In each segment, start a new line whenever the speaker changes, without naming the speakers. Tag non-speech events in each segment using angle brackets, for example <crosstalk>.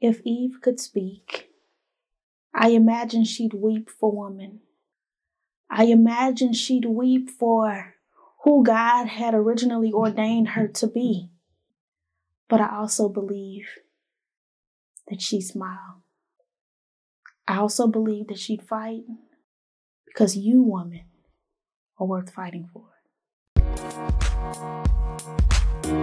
If Eve could speak, I imagine she'd weep for woman. I imagine she'd weep for who God had originally ordained her to be. But I also believe that she'd smile. I also believe that she'd fight because you, woman, are worth fighting for.
Yo,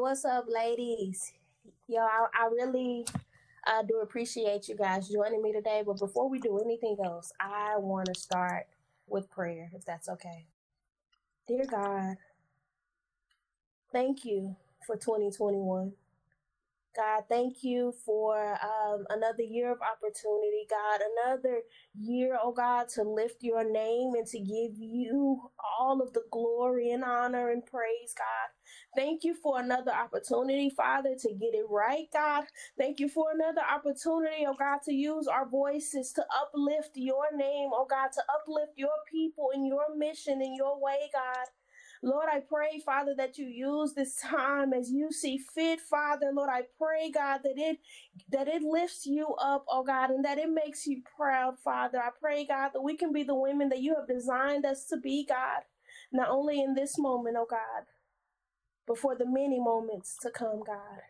what's up, ladies? Yo, I, I really uh, do appreciate you guys joining me today. But before we do anything else, I want to start with prayer, if that's okay. Dear God, thank you for 2021. God, thank you for um, another year of opportunity, God, another year, oh God, to lift your name and to give you all of the glory and honor and praise, God. Thank you for another opportunity, Father, to get it right, God. Thank you for another opportunity, oh God, to use our voices to uplift your name, oh God, to uplift your people and your mission, in your way, God. Lord, I pray, Father, that you use this time as you see fit, Father. Lord, I pray, God, that it that it lifts you up, oh God, and that it makes you proud, Father. I pray, God, that we can be the women that you have designed us to be, God, not only in this moment, oh God, but for the many moments to come, God.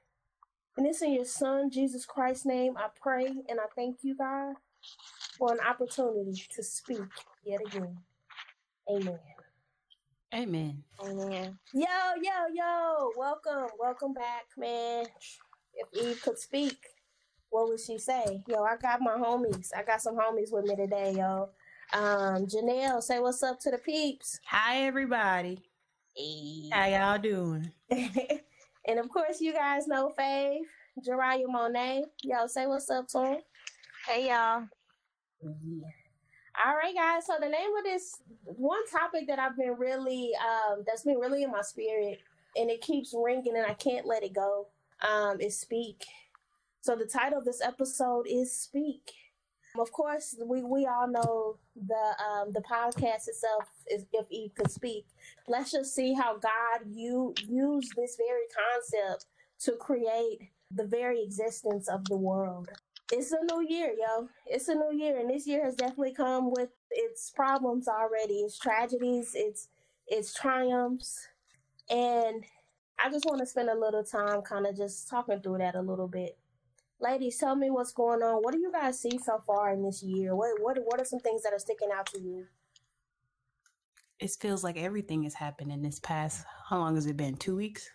And it's in your Son, Jesus Christ's name, I pray and I thank you, God, for an opportunity to speak yet again. Amen.
Amen.
Amen. Yo, yo, yo. Welcome. Welcome back, man. If Eve could speak, what would she say? Yo, I got my homies. I got some homies with me today, yo. Um, Janelle, say what's up to the peeps.
Hi, everybody.
Hey.
How y'all doing? <laughs>
and of course, you guys know Fave, Jariah Monet. Yo, say what's up to him.
Hey, y'all.
Yeah. All right, guys. So the name of this one topic that I've been really, um, that's been really in my spirit, and it keeps ringing, and I can't let it go, um, is speak. So the title of this episode is speak. Of course, we, we all know the um, the podcast itself is if Eve could speak. Let's just see how God you used this very concept to create the very existence of the world it's a new year, yo. It's a new year, and this year has definitely come with its problems already. Its tragedies, its its triumphs, and I just want to spend a little time, kind of just talking through that a little bit. Ladies, tell me what's going on. What do you guys see so far in this year? What what what are some things that are sticking out to you?
It feels like everything has happened in this past. How long has it been? Two weeks.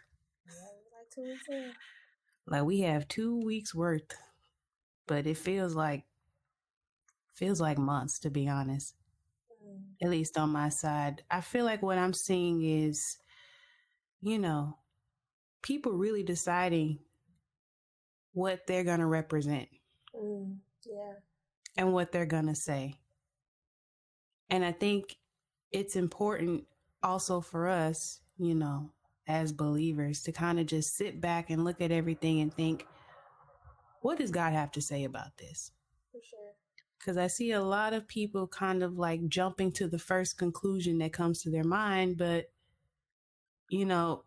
Yeah, like two weeks. In.
Like we have two weeks worth but it feels like feels like months to be honest. Mm. At least on my side. I feel like what I'm seeing is you know, people really deciding what they're going to represent.
Mm. Yeah.
And what they're going to say. And I think it's important also for us, you know, as believers to kind of just sit back and look at everything and think, what does God have to say about this?
For sure.
Because I see a lot of people kind of like jumping to the first conclusion that comes to their mind, but you know,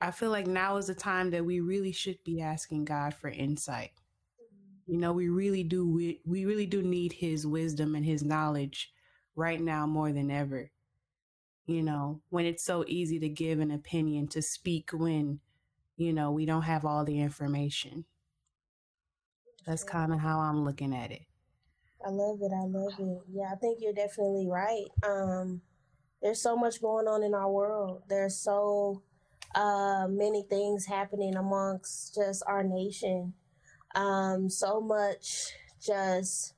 I feel like now is the time that we really should be asking God for insight. Mm-hmm. You know, we really do we, we really do need his wisdom and his knowledge right now more than ever. You know, when it's so easy to give an opinion, to speak when, you know, we don't have all the information. That's kind of how I'm looking at it.
I love it. I love it. Yeah, I think you're definitely right. Um, there's so much going on in our world. There's so uh, many things happening amongst just our nation. Um, so much just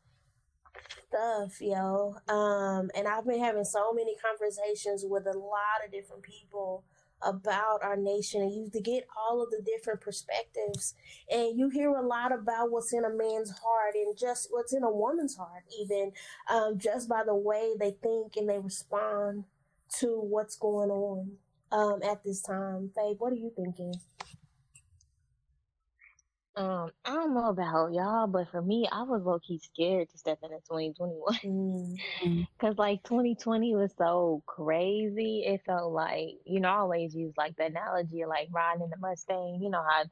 stuff, yo. Um, and I've been having so many conversations with a lot of different people about our nation and you to get all of the different perspectives. And you hear a lot about what's in a man's heart and just what's in a woman's heart even um, just by the way they think and they respond to what's going on um, at this time. Faye, what are you thinking
Um, I don't know about y'all, but for me, I was low key scared to step into 2021
Mm.
because <laughs> like 2020 was so crazy. It felt like, you know, I always use like the analogy of like riding in the Mustang. You know how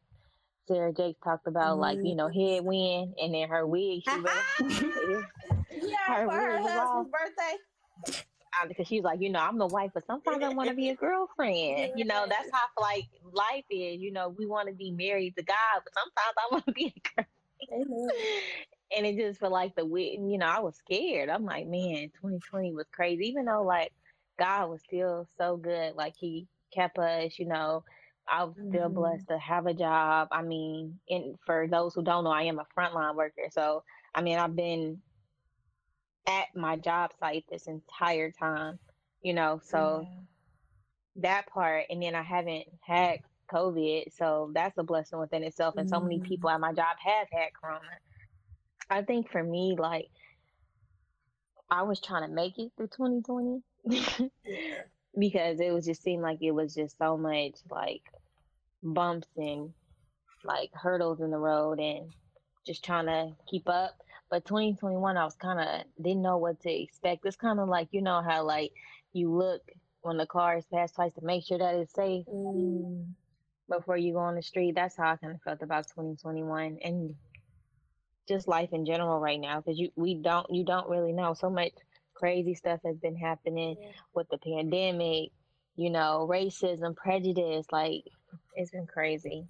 Sarah Jakes talked about like, you know, headwind and then her wig, she <laughs> <laughs>
Yeah,
Her
for her
wig was
husband's birthday.
Because she's like, you know, I'm the wife, but sometimes I want to be a girlfriend. You know, that's how like life is. You know, we want to be married to God, but sometimes I <laughs> want to be a girl.
Amen. <laughs>
And it just felt like the wit, you know, I was scared. I'm like, man, 2020 was crazy. Even though like God was still so good, like He kept us. You know, I was still
Mhm.
blessed to have a job. I mean, and for those who don't know, I am a frontline worker. So I mean, I've been at my job site this entire time. You know, so that part and then I haven't had COVID, so that's a blessing within itself. And so many people mm-hmm. at my job have had corona. I think for me, like I was trying to make it through 2020
Yeah. <laughs>
because it was just seemed like it was just so much like bumps and like hurdles in the road and just trying to keep up. But 2021, I was kind of didn't know what to expect. It's kind of like you know how like you look when the car is passed twice to make sure that it's safe
Mm.
before you go on the street. That's how I kind of felt about 2021 and just life in general right now because you we don't you don't really know so much crazy stuff has been happening
Yeah.
with the pandemic, you know, racism, prejudice, like it's been crazy.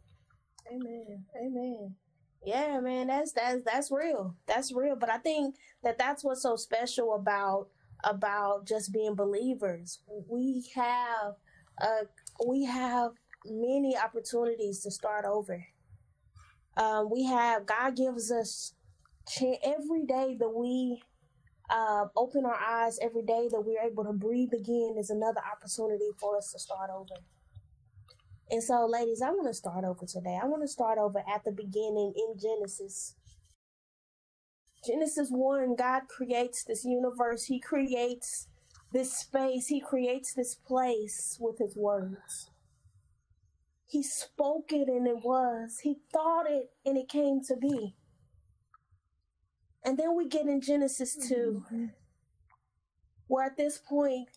Amen. Amen. Yeah, man, that's that's that's real. That's real. But I think that that's what's so special about about just being believers. We have uh we have many opportunities to start over. Um, we have God gives us every day that we uh, open our eyes, every day that we're able to breathe again is another opportunity for us to start over. And so, ladies, I want to start over today. I want to start over at the beginning in Genesis. Genesis 1, God creates this universe, He creates this space, He creates this place with His words. He spoke it and it was. He thought it and it came to be. And then we get in Genesis 2, where at this point,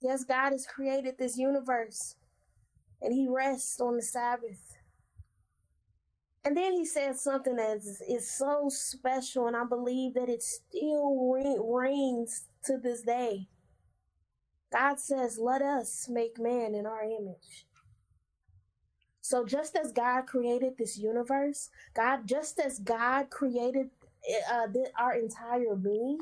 yes, God has created this universe and he rests on the Sabbath. And then he says something that is, is so special, and I believe that it still ring, rings to this day. God says, Let us make man in our image. So, just as God created this universe, God, just as God created uh, our entire being,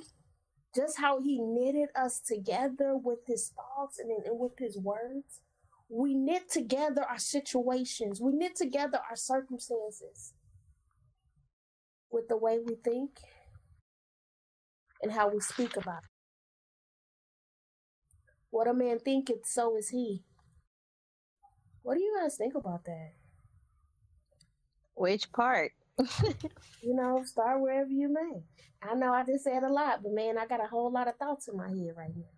just how he knitted us together with his thoughts and, and with his words, we knit together our situations, we knit together our circumstances with the way we think and how we speak about it. What a man thinketh, so is he. What do you guys think about that?
Which part? <laughs>
You know, start wherever you may. I know I just said a lot, but man, I got a whole lot of thoughts in my head right now.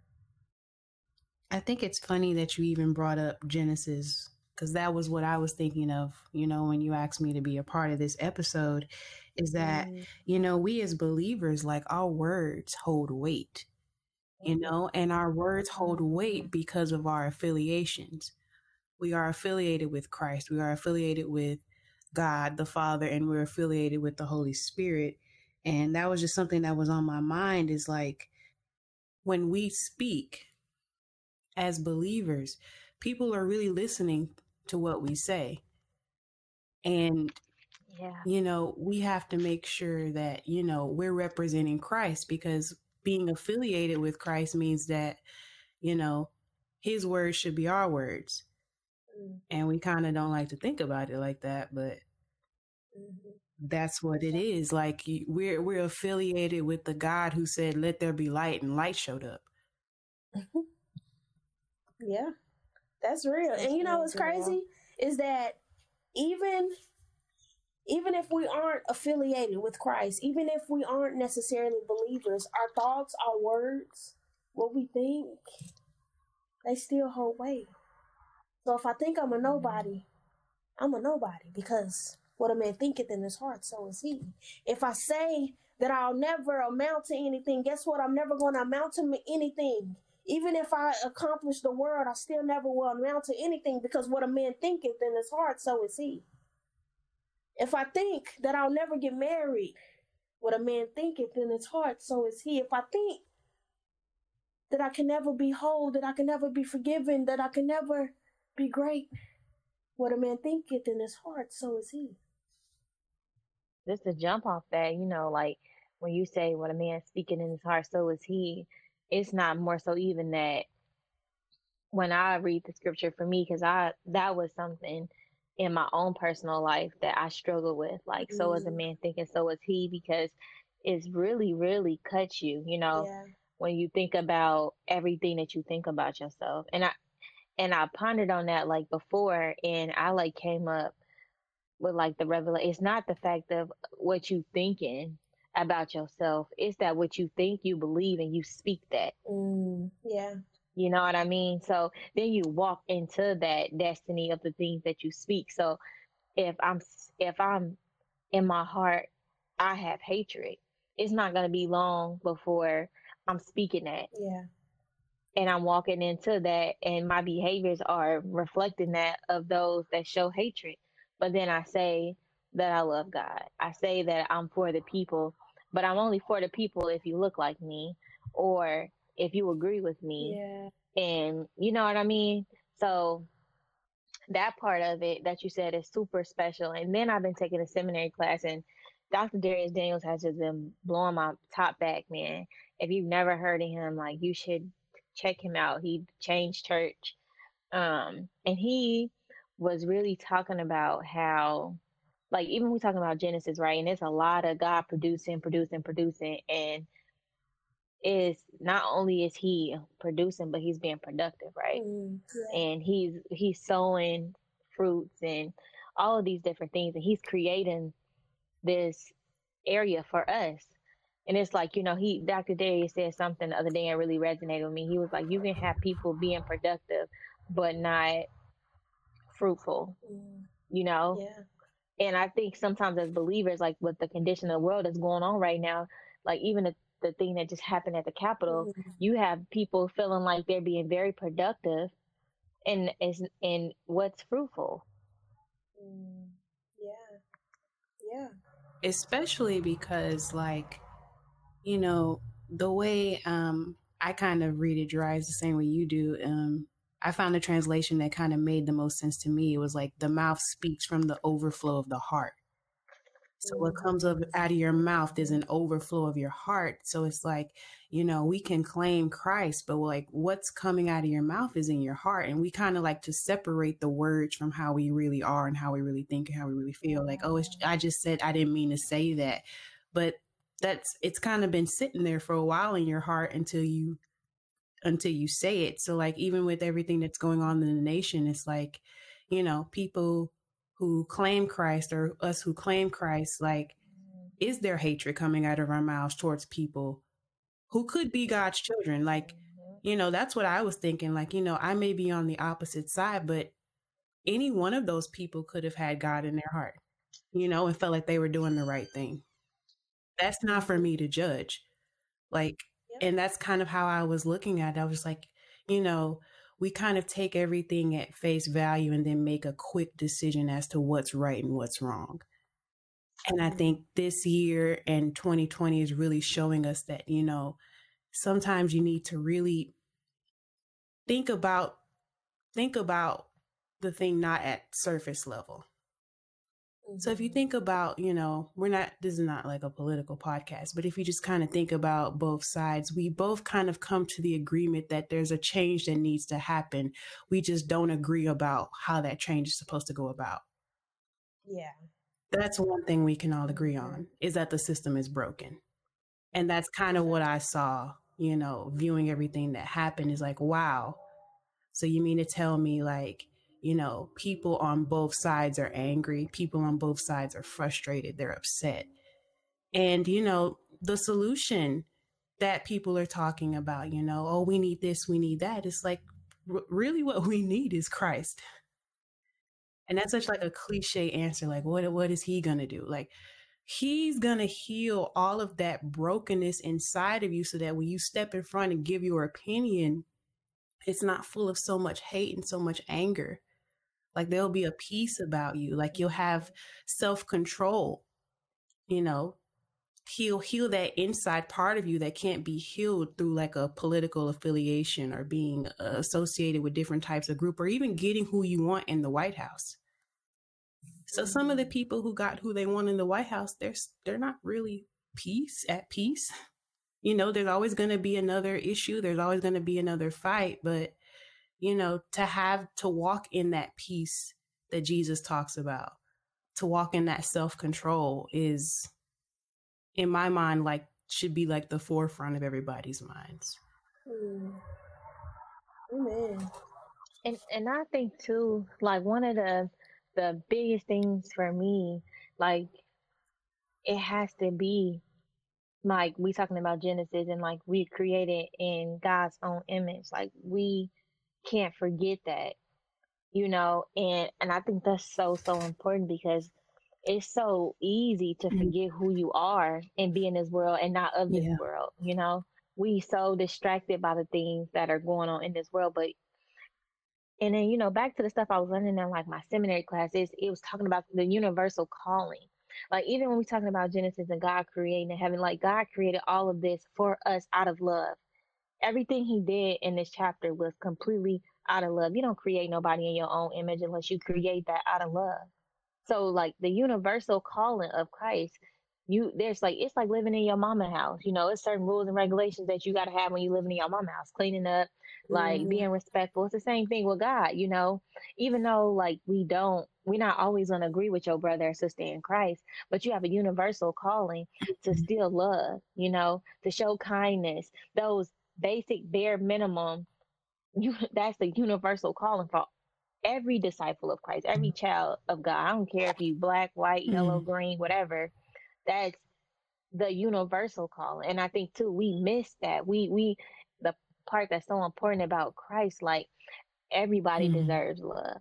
I think it's funny that you even brought up Genesis because that was what I was thinking of, you know, when you asked me to be a part of this episode is that,
Mm,
you know, we as believers, like our words hold weight, you know, and our words hold weight because of our affiliations. We are affiliated with Christ, we are affiliated with God the Father, and we're affiliated with the Holy Spirit. And that was just something that was on my mind is like when we speak, as believers, people are really listening to what we say. And,
Yeah.
you know, we have to make sure that, you know, we're representing Christ because being affiliated with Christ means that, you know, his words should be our words.
mm,
And we kind of don't like to think about it like that, but
mhm.
that's what it is. Like we're we're affiliated with the God who said, "Let there be light," and light showed up. <laughs>
Yeah, that's real.
That's
and you know what's crazy is that even even if we aren't affiliated with Christ, even if we aren't necessarily believers, our thoughts, our words, what we think, they still hold weight. So if I think I'm a nobody, I'm a nobody because what a man thinketh in his heart, so is he. If I say that I'll never amount to anything, guess what? I'm never going to amount to anything. Even if I accomplish the world, I still never will amount to anything because what a man thinketh in his heart, so is he. If I think that I'll never get married, what a man thinketh in his heart, so is he. If I think that I can never be whole, that I can never be forgiven, that I can never be great, what a man thinketh in his heart, so is he.
Just to jump off that, you know, like when you say what a man speaking in his heart, so is he, it's not more so even that when I read the scripture for me, because I that was something in my own personal life that I struggle with. Like, mm. so is a man thinking, so is he, because it's really, really cuts you, you know, yeah. when you think about everything that you think about yourself. And I, and I pondered on that like before, and I like came up with like the revelation. It's not the fact of what you thinking about yourself. It's that what you think you believe and you speak that.
Mm, yeah.
You know what I mean? So then you walk into that destiny of the things that you speak. So if I'm if I'm in my heart, I have hatred. It's not going to be long before I'm speaking that.
Yeah
and I'm walking into that and my behaviors are reflecting that of those that show hatred. But then I say that I love God. I say that I'm for the people, but I'm only for the people if you look like me or if you agree with me.
Yeah.
And you know what I mean? So that part of it that you said is super special. And then I've been taking a seminary class and Dr. Dharius Daniels has just been blowing my top back, man. If you've never heard of him, like you should check him out. He changed church. Um, and he was really talking about how, like, even we talking about Genesis, right? And it's a lot of God producing, producing, producing. And is not only is he producing, but he's being productive, right? Mm, yeah. And he's he's sowing fruits and all of these different things, and he's creating this area for us and it's like, you know, he, Dr. Dharius said something the other day and really resonated with me. He was like, you can have people being productive, but not fruitful, mm. you know?
Yeah.
And I think sometimes as believers, like with the condition of the world that's going on right now, like even the, the thing that just happened at the Capitol, mm-hmm. you have people feeling like they're being very productive and is and what's fruitful.
Mm. Yeah. Yeah.
Especially because like you know, the way um, I kind of read it dry is the same way you do. Um, I found a translation that kind of made the most sense to me. It was like the mouth speaks from the overflow of the heart. So what mm. comes up out of your mouth is an overflow of your heart. So it's like, you know, we can claim Christ, but like what's coming out of your mouth is in your heart. And we kind of like to separate the words from how we really are and how we really think and how we really feel. Like, oh, I just said I didn't mean to say that. But that's it's kind of been sitting there for a while in your heart until you until you say it. So like even with everything that's going on in the nation, it's like, you know, people who claim Christ or us who claim Christ, like, is there hatred coming out of our mouths towards people who could be God's children? Like, mm-hmm. you know, that's what I was thinking. Like, you know, I may be on the opposite side, but any one of those people could have had God in their heart, you know, and felt like they were doing the right thing that's not for me to judge. Like. And that's kind of how I was looking at it. I was like, you know, we kind of take everything at face value and then make a quick decision as to what's right and what's wrong. And I mm-hmm. think this year and 2020 is really showing us that, you know, sometimes you need to really think about think about the thing not at surface level. So if you think about, you know, we're not, this is not like a political podcast, but if you just kind of think about both sides, we both kind of come to the agreement that there's a change that needs to happen. We just don't agree about how that change is supposed to go about.
Yeah.
That's one thing we can all agree on is that the system is broken. And that's kind of what I saw, you know, viewing everything that happened is like, wow. So you mean to tell me like, you know, people on both sides are angry. People on both sides are frustrated. They're upset. And, you know, the solution that people are talking about, you know, oh, we need this, we need that. It's like r- really what we need is Christ. And that's such like a cliche answer. Like, what what is he gonna do? Like, he's gonna heal all of that brokenness inside of you so that when you step in front and give your opinion, it's not full of so much hate and so much anger. Like there'll be a peace about you. Like you'll have self control. You know, he'll heal that inside part of you that can't be healed through like a political affiliation or being uh, associated with different types of group or even getting who you want in the White House. So some of the mm-hmm. people who got who they want in the White House, they're they're not really peace at peace. You know, there's always going to be another issue. There's always going to be another fight, but you know, to have to walk in that peace that Jesus talks about, to walk in that self-control is in my mind like should be like the forefront of everybody's minds.
Mm. Amen.
And and I think too, like one of the the biggest things for me, like it has to be like we talking about Genesis and like we created in God's own image. Like we can't forget that, you know, and and I think that's so so important because it's so easy to mm-hmm. forget who you are and be in this world and not of this yeah. world, you know. We so distracted by the things that are going on in this world, but and then, you know, back to the stuff I was learning in like my seminary classes, it was talking about the universal calling. Like even when we're talking about Genesis and God creating heaven, like God created all of this for us out of love. Everything he did in this chapter was completely out of love. You don't create nobody in your own image unless you create that out of love. So like the universal calling of Christ you there's like it's like living in your mama house you know it's certain rules and regulations that you got to have when you living in your mama house cleaning up like mm. being respectful it's the same thing with god you know even though like we don't we're not always going to agree with your brother or sister in christ but you have a universal calling to mm-hmm. still love you know to show kindness those basic bare minimum you <laughs> that's the universal calling for every disciple of christ every child of god i don't care if you black white yellow mm. green whatever that's the universal call. And I think too, we miss that. We we the part that's so important about Christ, like everybody mm deserves love.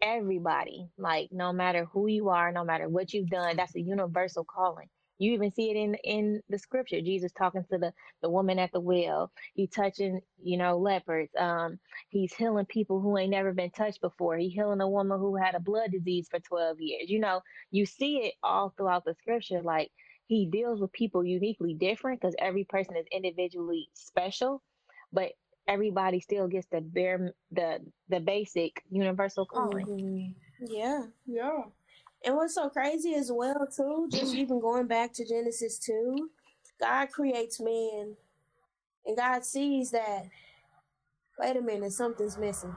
Everybody, like no matter who you are, no matter what you've done, that's a universal calling. You even see it in in the scripture. Jesus talking to the the woman at the well. He touching, you know, lepers. Um, he's healing people who ain't never been touched before. He healing a woman who had a blood disease for 12 years. You know, you see it all throughout the scripture like he deals with people uniquely different because every person is individually special, but everybody still gets the bare the the basic universal calling.
Mm-hmm. Yeah, yeah. And what's so crazy as well, too, just mm-hmm. even going back to Genesis 2, God creates man and God sees that, wait a minute, something's missing.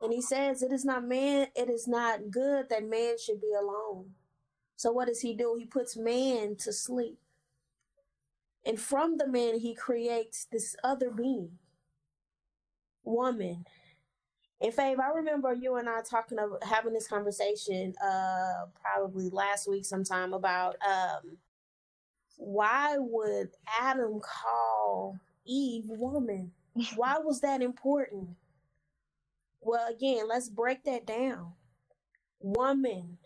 And he says, It is not man, it is not good that man should be alone. So what does he do? He puts man to sleep. And from the man, he creates this other being, woman. And Fave, I remember you and I talking of having this conversation uh probably last week sometime about um why would Adam call Eve woman? Why <laughs> was that important? Well, again, let's break that down. Woman.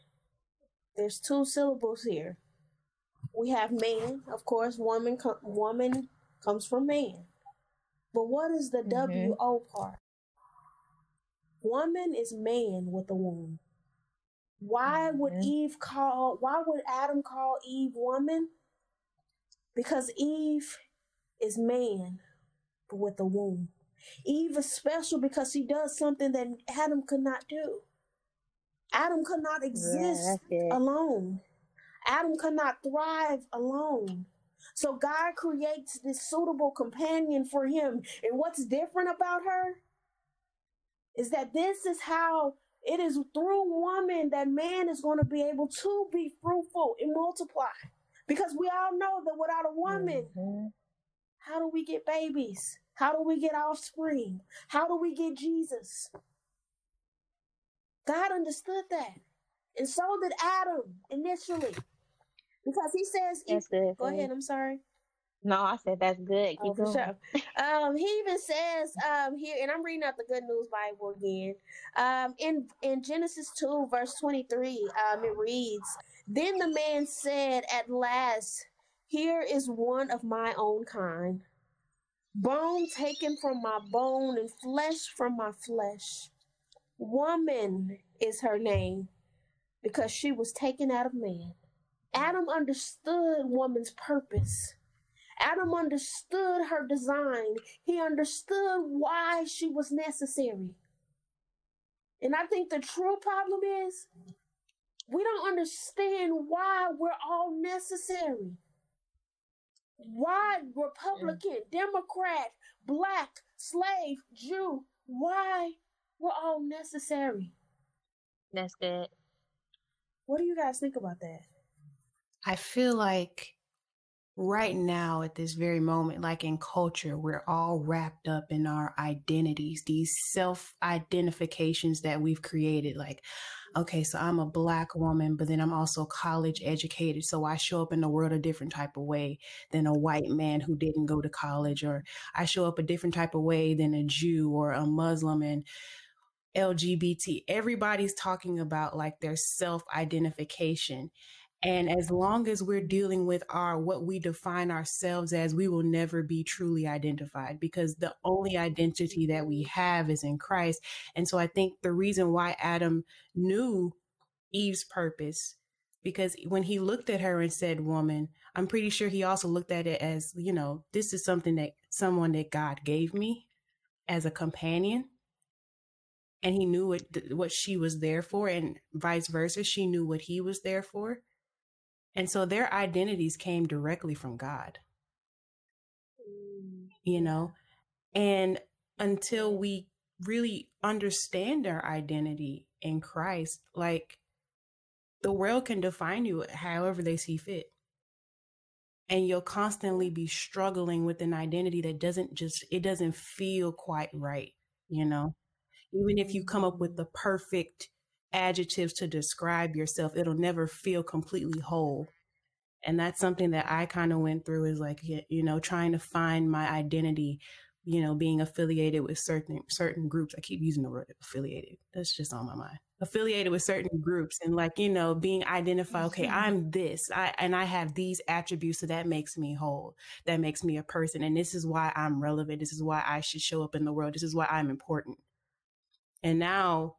There's two syllables here. We have man, of course. Woman, woman comes from man. But what is the mm-hmm. W O part? Woman is man with a womb. Why mm-hmm. would Eve call, why would Adam call Eve woman? Because Eve is man, but with a womb. Eve is special because she does something that Adam could not do. Adam could not exist yeah, alone. Adam could not thrive alone. So God creates this suitable companion for him. And what's different about her? Is that this is how it is through woman that man is going to be able to be fruitful and multiply. Because we all know that without a woman, mm-hmm. how do we get babies? How do we get offspring? How do we get Jesus? God understood that. And so did Adam initially. Because he says, yes, go ahead, I'm sorry.
No, I said that's good. Keep
Oh, for sure. Um, he even says um, here, and I'm reading out the Good News Bible again. Um, in in Genesis two verse twenty three, um, it reads, "Then the man said, At last, here is one of my own kind, bone taken from my bone and flesh from my flesh. Woman is her name, because she was taken out of man." Adam understood woman's purpose. Adam understood her design. He understood why she was necessary. And I think the true problem is we don't understand why we're all necessary. Why Republican, Democrat, black, slave, Jew, why we're all necessary.
That's good.
What do you guys think about that?
I feel like right now at this very moment, like in culture, we're all wrapped up in our identities, these self identifications that we've created. Like, okay, so I'm a black woman, but then I'm also college educated. So I show up in the world a different type of way than a white man who didn't go to college, or I show up a different type of way than a Jew or a Muslim and LGBT. Everybody's talking about like their self identification. And as long as we're dealing with our what we define ourselves as, we will never be truly identified because the only identity that we have is in Christ. And so I think the reason why Adam knew Eve's purpose because when he looked at her and said woman, I'm pretty sure he also looked at it as, you know, this is something that someone that God gave me as a companion and he knew what what she was there for and vice versa she knew what he was there for and so their identities came directly from God, mm. you know? And until we really understand our identity in Christ, like the world can define you however they see fit. And you'll constantly be struggling with an identity that doesn't just, it doesn't feel quite right, you know? Even if you come up with mm. the perfect adjectives to describe yourself, it'll never feel completely whole. And that's something that I kind of went through is like, you know, trying to find my identity, you know, being affiliated with certain certain groups. I keep using the word affiliated. That's just on my mind. Affiliated with certain groups and like, you know, being identified, okay, mm-hmm. I'm this. I and I have these attributes, so that makes me whole. That makes me a person. And this is why I'm relevant. This is why I should show up in the world. This is why I'm important. And now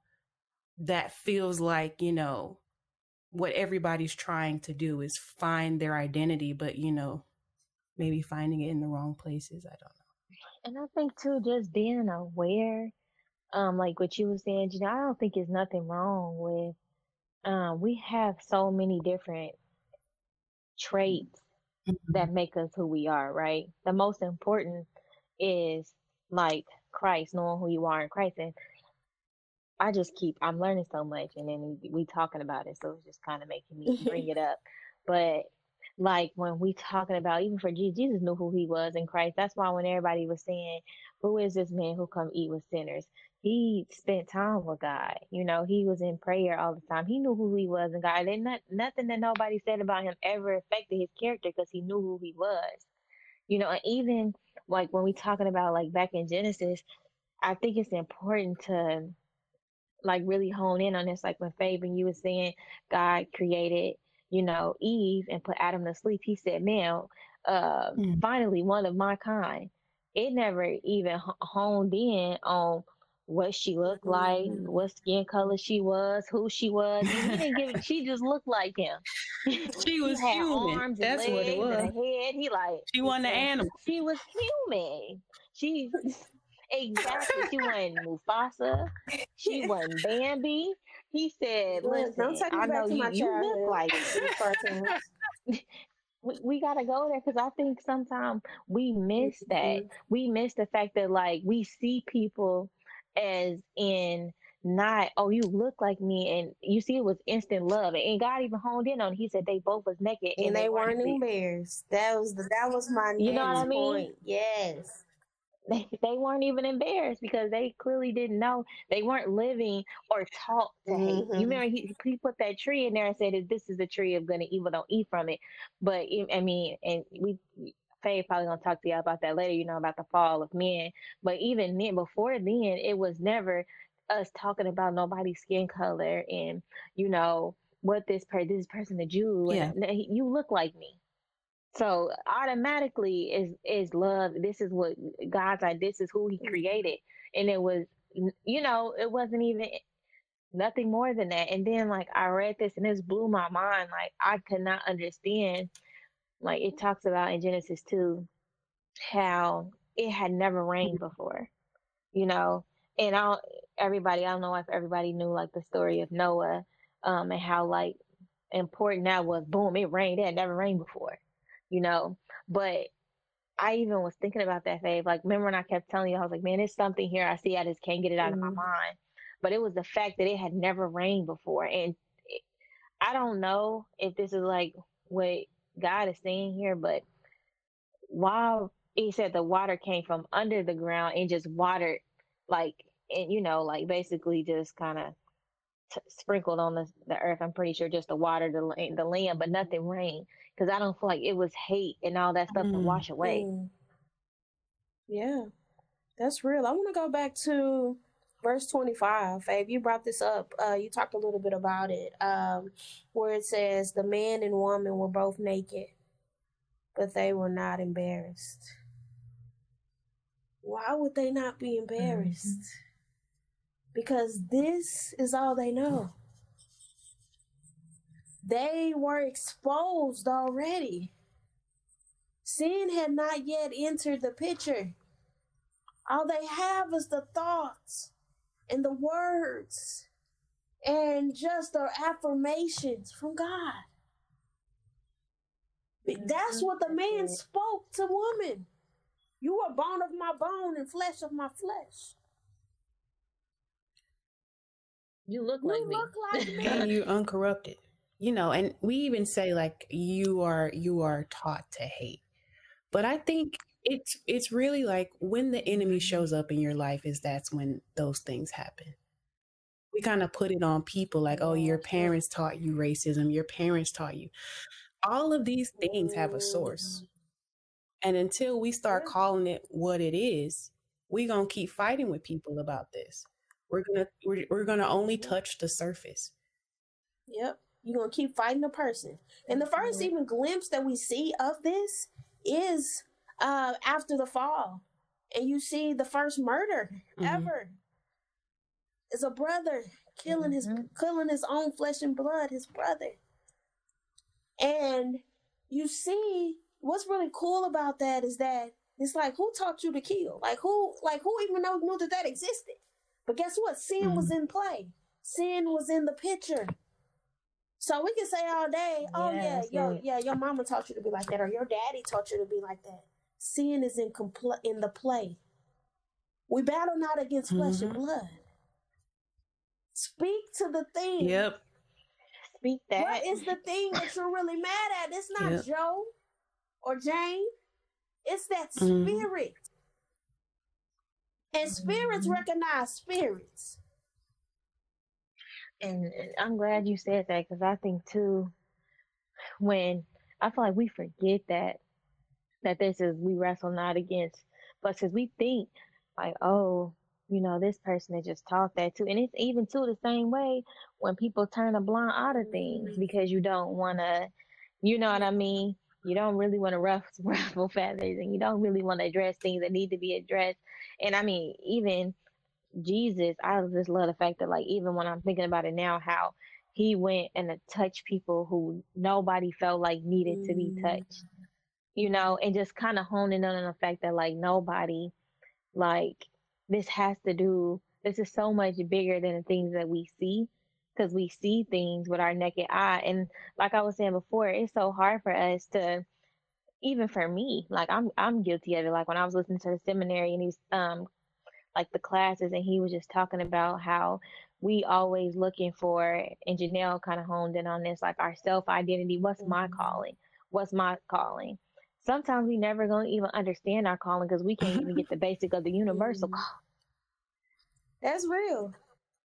that feels like, you know, what everybody's trying to do is find their identity, but you know, maybe finding it in the wrong places. I don't know.
And I think too, just being aware, um, like what you were saying, you know, I don't think there's nothing wrong with, um, we have so many different traits
Mm-hmm.
that make us who we are, right? The most important is like Christ, knowing who you are in Christ. And I just keep, I'm learning so much and then we, talking about it. So it's just kind of making me bring it <laughs> up. But like when we talking about, even for Jesus, Jesus knew who he was in Christ. That's why when everybody was saying, who is this man who come eat with sinners? He spent time with God. You know, he was in prayer all the time. He knew who he was in God. And not, nothing that nobody said about him ever affected his character because he knew who he was. You know, and even like when we talking about like back in Genesis, I think it's important to like really hone in on this. Like when Fabian, you were saying God created, you know, Eve and put Adam to sleep. He said, man, uh,
Mm.
finally one of my kind. It never even honed in on what she looked like,
Mhm.
what skin color she was, who she was. He didn't give. She just looked like him. <laughs>
She was
had
human.
arms
That's what it was.
head. He like
She wasn't an animal.
she was human. She <laughs> exactly. She wasn't Mufasa. <laughs> She wasn't Bambi. He said, "Listen,
don't take me
I know you. You look like <laughs> we, we gotta go there because I think sometimes we miss that. We miss the fact that like we see people as in not oh you look like me and you see it was instant love and God even honed in on it. he said they both was naked
And they weren't
weren't
embarrassed. That was the that was my
You know what I mean?
point. Yes.
They, they weren't even embarrassed because they clearly didn't know they weren't living or taught to hate.
Mhm.
You remember he, he put that tree in there and said this is the tree of good and evil, don't eat from it. But I mean, and we Faye probably gonna talk to y'all about that later, you know, about the fall of men. But even then, before then, it was never us talking about nobody's skin color and you know what this person, this person a Jew,
Yeah.
and you look like me. So automatically is is love. This is what God's like. This is who He created, and it was, you know, it wasn't even nothing more than that. And then like I read this and this blew my mind. Like I could not understand. Like it talks about in Genesis two, how it had never rained before, you know. And I don't, everybody, I don't know if everybody knew like the story of Noah, um, and how like important that was. Boom, it rained. It had never rained before, you know. But I even was thinking about that, Fave. Like, remember when I kept telling you, I was like, man, there's something here. I see. I just can't get it out of my
Mhm.
mind. But it was the fact that it had never rained before, and I don't know if this is like what God is saying here, but while he said the water came from under the ground and just watered, like, and you know, like basically just kind of t- sprinkled on the, the earth. I'm pretty sure just to water the the land, but nothing rained because I don't feel like it was hate and all that stuff to
Mm.
wash away.
Mm. Yeah, that's real. I want to go back to verse 25. Fabe, you brought this up. Uh, you talked a little bit about it, um, where it says, The man and woman were both naked, but they were not embarrassed. Why would they not be embarrassed? Because this is all they know. They were exposed already. Sin had not yet entered the picture. All they have is the thoughts and the words and just the affirmations from God. That's what the man spoke to woman. You are bone of my bone and flesh of my flesh.
You look
You
like me.
look like <laughs> me.
and you uncorrupted. You know and we even say like you are you are taught to hate. But i think it's it's really like when the enemy shows up in your life is that's when those things happen. We kind of put it on people like oh your parents taught you racism. Your parents taught you. All of these things have a source. Mm-hmm. And until we start calling it what it is we're going to keep fighting with people about this we're going to we're, we're to only touch the surface
Yep. You're gonna keep fighting the person. And the first even glimpse that we see of this is uh after the fall. And you see the first murder
Mhm.
ever. Is a brother killing his
Mhm.
killing his own flesh and blood, his brother. And you see what's really cool about that is that it's like who taught you to kill? Like who like who even know knew that that existed? But guess what? Sin was in play. Sin was in the picture. So we can say all day, oh
Yeah,
yeah, yo, yeah, your mama taught you to be like that, or your daddy taught you to be like that. Sin is in compl- in the play. We battle not against flesh and
Mhm.
blood. Speak to the thing.
yep
Speak that.
What is the thing that you're really mad at? It's not
Yep.
Joe or Jane. It's that
Mhm.
spirit. And spirits
Mhm.
recognize spirits.
And I'm glad you said that because I think too, when I feel like we forget that that this is we wrestle not against, but because we think like, oh, you know, this person is just taught that too, and it's even too the same way when people turn a blind eye to things because you don't want to, you know what I mean. You don't really want to ruffle, <laughs> ruffle feathers, and you don't really want to address things that need to be addressed. And I mean, even Jesus, I just love the fact that like even when I'm thinking about it now, how he went and touched people who nobody felt like needed to be
Mm.
touched, you know, and just kind of honing in on the fact that like nobody, like this has to do, this is so much bigger than the things that we see, because we see things with our naked eye, and like I was saying before, it's so hard for us to even for me, like I'm I'm guilty of it. Like when I was listening to the seminary and he's um like the classes and he was just talking about how we always looking for and Janelle kind of honed in on this, like our self identity. What's my
Mhm.
calling? What's my calling? Sometimes we never gonna even understand our calling because we can't even get the basic of the universal
Mhm.
call.
That's real.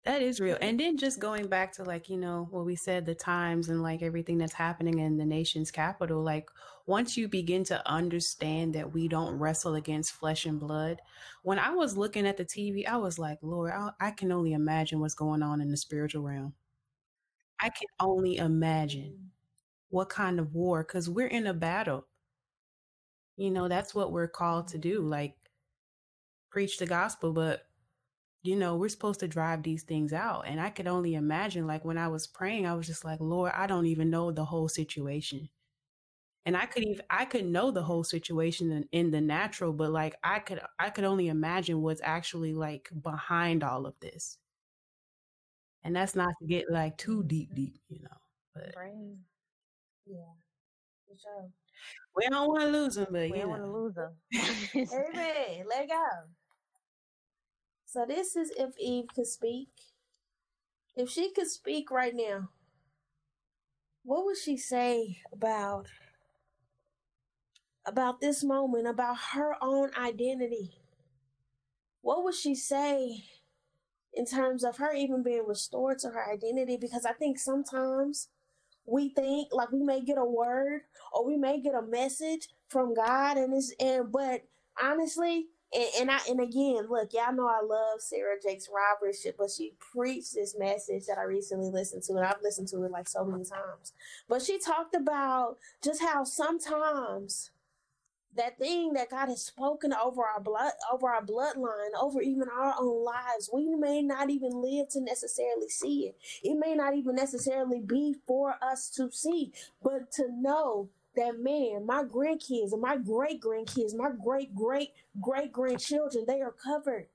That is real. And then just going back to like, you know, what we said, the times and like everything that's happening in the nation's capital, like once you begin to understand that we don't wrestle against flesh and blood, when I was looking at the TV, I was like, Lord, I, I can only imagine what's going on in the spiritual realm. I can only imagine what kind of war, because we're in a battle. You know, that's what we're called to do, like preach the gospel, but you know, we're supposed to drive these things out. And I could only imagine, like, when I was praying, I was just like, Lord, I don't even know the whole situation. And I could even, I could know the whole situation in, in the natural, but like, I could, I could only imagine what's actually like behind all of this. And that's not to get like too deep, deep, you know, but.
Right. Yeah. For sure.
We don't want to lose them, but
we
you
don't want to lose them. <laughs>
Amen. Let go. So this is if Eve could speak. If she could speak right now, what would she say about about this moment, about her own identity? What would she say in terms of her even being restored to her identity? Because I think sometimes we think like we may get a word or we may get a message from God and it's and but honestly and, and I and again look y'all know I love Sarah Jakes Roberts but she preached this message that I recently listened to and I've listened to it like so many times but she talked about just how sometimes that thing that God has spoken over our blood, over our bloodline, over even our own lives, we may not even live to necessarily see it. It may not even necessarily be for us to see, but to know that man, my grandkids and my great grandkids, my great great great grandchildren, they are covered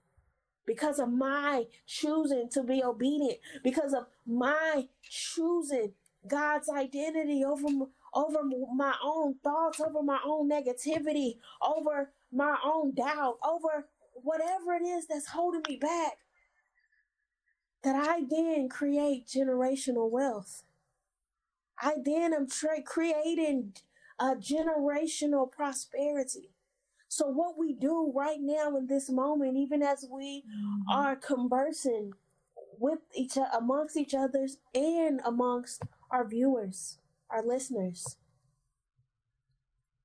because of my choosing to be obedient, because of my choosing God's identity over over my own thoughts, over my own negativity, over my own doubt, over whatever it is that's holding me back, that I then create generational wealth. I then am tra- creating a generational prosperity. So what we do right now in this moment, even as we mm-hmm. are conversing with each amongst each others and amongst our viewers, our listeners.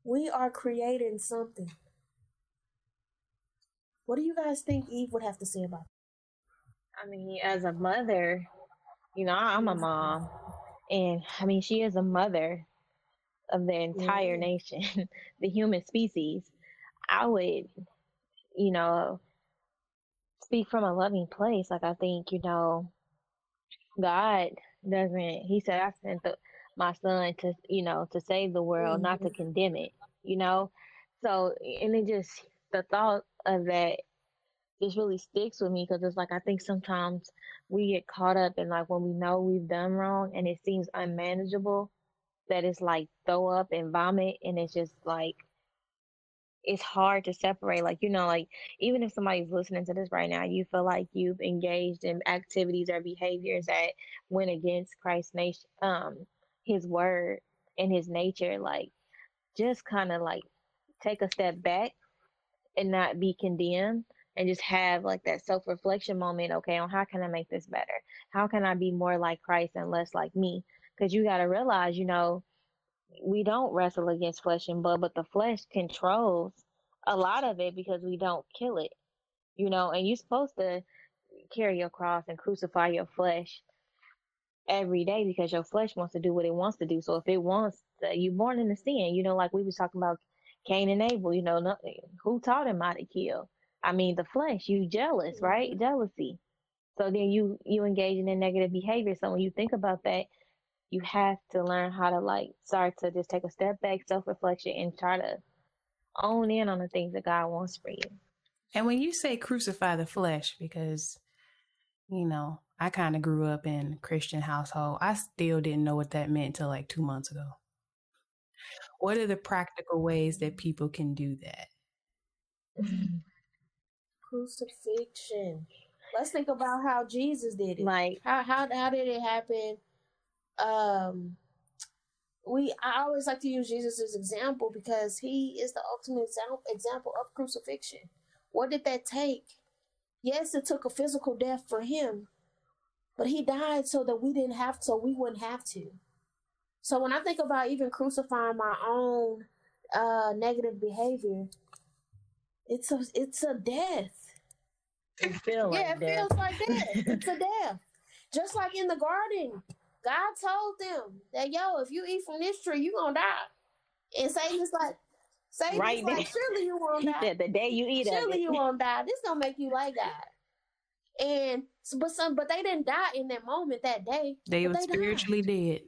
We are creating something. What do you guys think Eve would have to say about
I mean, as a mother, you know, I'm a mom, and I mean, she is a mother of the entire
Yeah.
nation, <laughs> the human species. I would, you know, speak from a loving place. Like, I think, you know, God doesn't, He said, I sent the, my son to, you know, to save the world, not to mm-hmm. condemn it, you know? So, and it just, the thought of that just really sticks with me because it's like I think sometimes we get caught up in like when we know we've done wrong and it seems unmanageable that it's like throw up and vomit and it's just like it's hard to separate like you know like even if somebody's listening to this right now you feel like you've engaged in activities or behaviors that went against Christ's nation um his word and his nature like just kind of like take a step back and not be condemned and just have like that self reflection moment. Okay, on how can I make this better? How can I be more like Christ and less like me? Because you got to realize, you know, we don't wrestle against flesh and blood, but the flesh controls a lot of it because we don't kill it, you know, and you're supposed to carry your cross and crucify your flesh every day because your flesh wants to do what it wants to do. So if it wants, to, you're born in the sin, you know, like we was talking about Cain and Abel, you know, no, who taught him how to kill? I mean, the flesh, you jealous, right? Jealousy. So then you, you engaging in negative behavior. So when you think about that, you have to learn how to like start to just take a step back, self reflection, and try to own in on the things that God wants for you.
And when you say crucify the flesh, because, you know, I kind of grew up in a Christian household, I still didn't know what that meant till like two months ago. What are the practical ways that people can do that? <laughs>
crucifixion? Let's think about how Jesus did it.
Like,
How how how did it happen? Um, we I always like to use Jesus as example because he is the ultimate example of crucifixion. What did that take? Yes, it took a physical death for him, But he died so that we didn't have to, we wouldn't have to. So when I think about even crucifying my own uh, negative behavior, it's a it's a death.
It feel
yeah,
like
it
death.
feels like death. it's a <laughs> death. Just like in the garden, God told them that yo, if you eat from this tree, you gonna die. And Satan's like, Satan's
Right
like,
then.
surely you <laughs> won't die.
said the day you eat of
Surely
it.
you won't die. This gonna make you like God. And but some, but they didn't die in that moment that day.
They were
they died.
spiritually dead.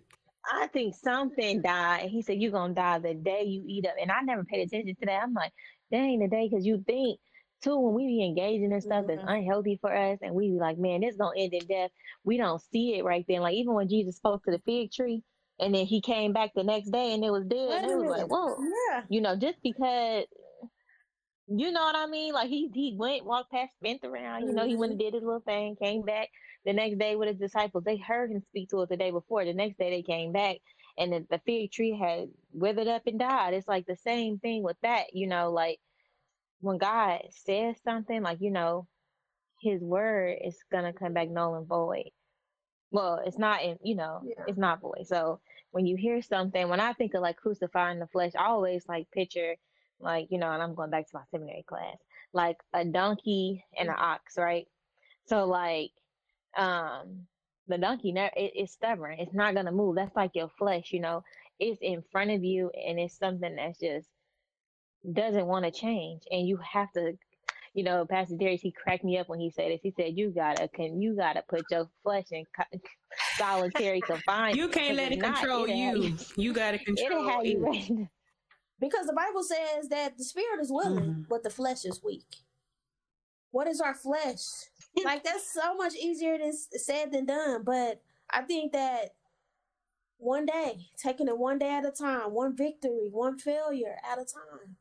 I think something died. And he said, You're going to die the day you eat up. And I never paid attention to that. I'm like, Dang, the day, because you think, too, when we be engaging in stuff that's
Mhm.
unhealthy for us, and we be like, Man, this to end in death. We don't see it right then. Like, even when Jesus spoke to the fig tree, and then he came back the next day and it was dead, and it was like, Whoa.
Yeah.
You know, just because. You know what I mean? Like he he went, walked past, bent around. You know, he went and did his little thing, came back the next day with his disciples. They heard him speak to us the day before. The next day they came back, and the, the fig tree had withered up and died. It's like the same thing with that. You know, like when God says something, like you know, His word is gonna come back null and void. Well, it's not in, you know,
Yeah.
it's not void. So when you hear something, when I think of like crucifying the flesh, I always like picture like you know, and I'm going back to my seminary class, like a donkey and an ox, right? So like, um, the donkey, never, it, it's stubborn. It's not gonna move. That's like your flesh, you know. It's in front of you, and it's something that's just doesn't want to change, and you have to. You know, Pastor Dharius, he cracked me up when he said this. He said, "You gotta, can you gotta put your flesh in co- <laughs> solitary confinement.
You can't let it
if not,
control
it'll
you. You got <laughs> to control
have you
it.
Because the Bible says that the spirit is willing,
Mhm.
but the flesh is weak. What is our flesh? <laughs> like that's so much easier than s- said than done. But I think that one day, taking it one day at a time, one victory, one failure at a time.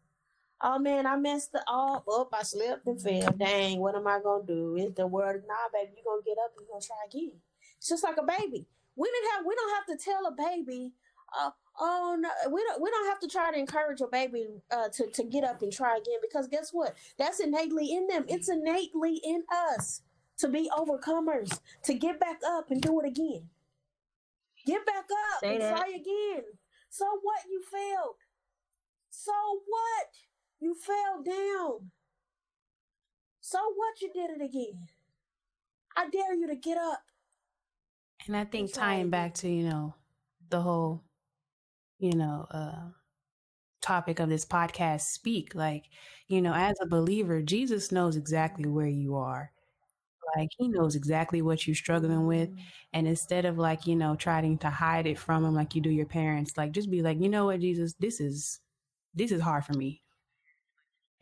Oh man, I messed up. Up, I slipped and fell. Dang, what am I gonna do? It's the word. Nah, baby, you gonna get up and you gonna try again. It's just like a baby. We didn't have. We don't have to tell a baby. Uh, oh no, we don't. We don't have to try to encourage a baby uh, to to get up and try again because guess what? That's innately in them. It's innately in us to be overcomers, to get back up and do it again. Get back up
Say
and
that.
try again. So what? You failed. So what? You fell down. So what? You did it again. I dare you to get up.
And I think tying back to, you know, the whole, you know, uh topic of this podcast speak like, you know, as a believer, Jesus knows exactly where you are. Like he knows exactly what you're struggling with. And instead of like, you know, trying to hide it from him like you do your parents, like just be like, you know what, Jesus, this is this is hard for me.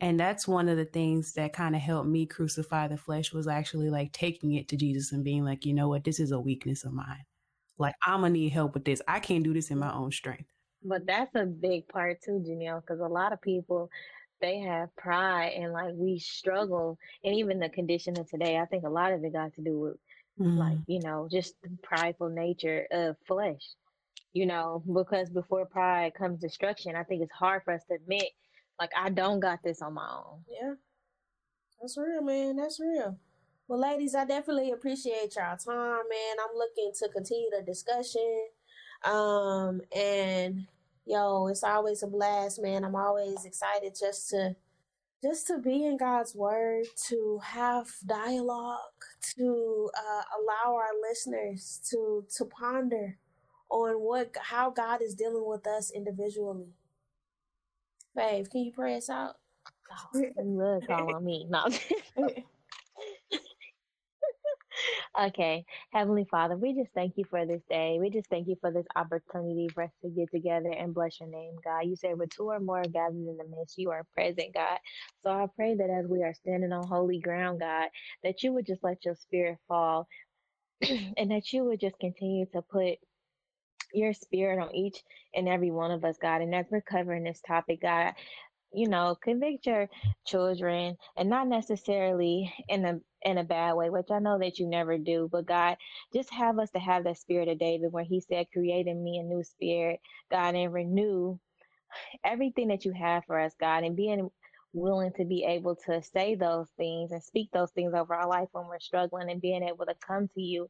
And that's one of the things that kind of helped me crucify the flesh was actually like taking it to Jesus and being like, you know what, this is a weakness of mine. Like I'm gonna need help with this. I can't do this in my own strength.
But that's a big part too, Janelle, because a lot of people they have pride and like we struggle, and even the condition of today. I think a lot of it got to do with like mm-hmm. you know just the prideful nature of flesh. You know, because before pride comes destruction. I think it's hard for us to admit, like I don't got this on my own.
Yeah. That's real, man. That's real. Well, ladies, I definitely appreciate y'all time, man. I'm looking to continue the discussion. Um, and yo, it's always a blast, man. I'm always excited just to just to be in God's word, to have dialogue, to uh, allow our listeners to to ponder on what how God is dealing with us individually. Babe, can you pray us out?
Love call on me. No. <laughs> Okay. Heavenly Father, we just thank you for this day. We just thank you for this opportunity for us to get together and bless your name, God. You say, with two or more gathered in the midst, you are present, God. So I pray that as we are standing on holy ground, God, that you would just let your spirit fall <clears throat> and that you would just continue to put your spirit on each and every one of us, God. And as we're covering this topic, God, you know, convict your children and not necessarily in a in a bad way, which I know that you never do, but God, just have us to have that spirit of David where he said, Create in me a new spirit, God, and renew everything that you have for us, God, and being willing to be able to say those things and speak those things over our life when we're struggling and being able to come to you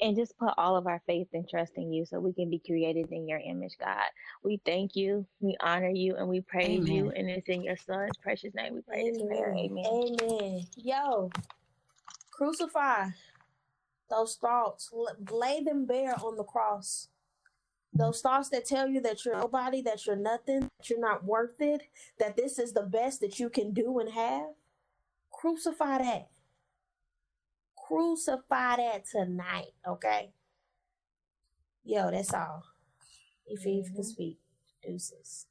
and just put all of our faith and trust in you so we can be created in your image, God. We thank you, we honor you, and we praise
Amen.
you. And it's in your son's precious name we pray this prayer. Amen.
Amen. Yo, crucify those thoughts. Lay them bare on the cross. Those thoughts that tell you that you're nobody, that you're nothing, that you're not worth it, that this is the best that you can do and have. Crucify that. Crucify that tonight, okay? Yo, that's all. If you can mm-hmm. speak, deuces.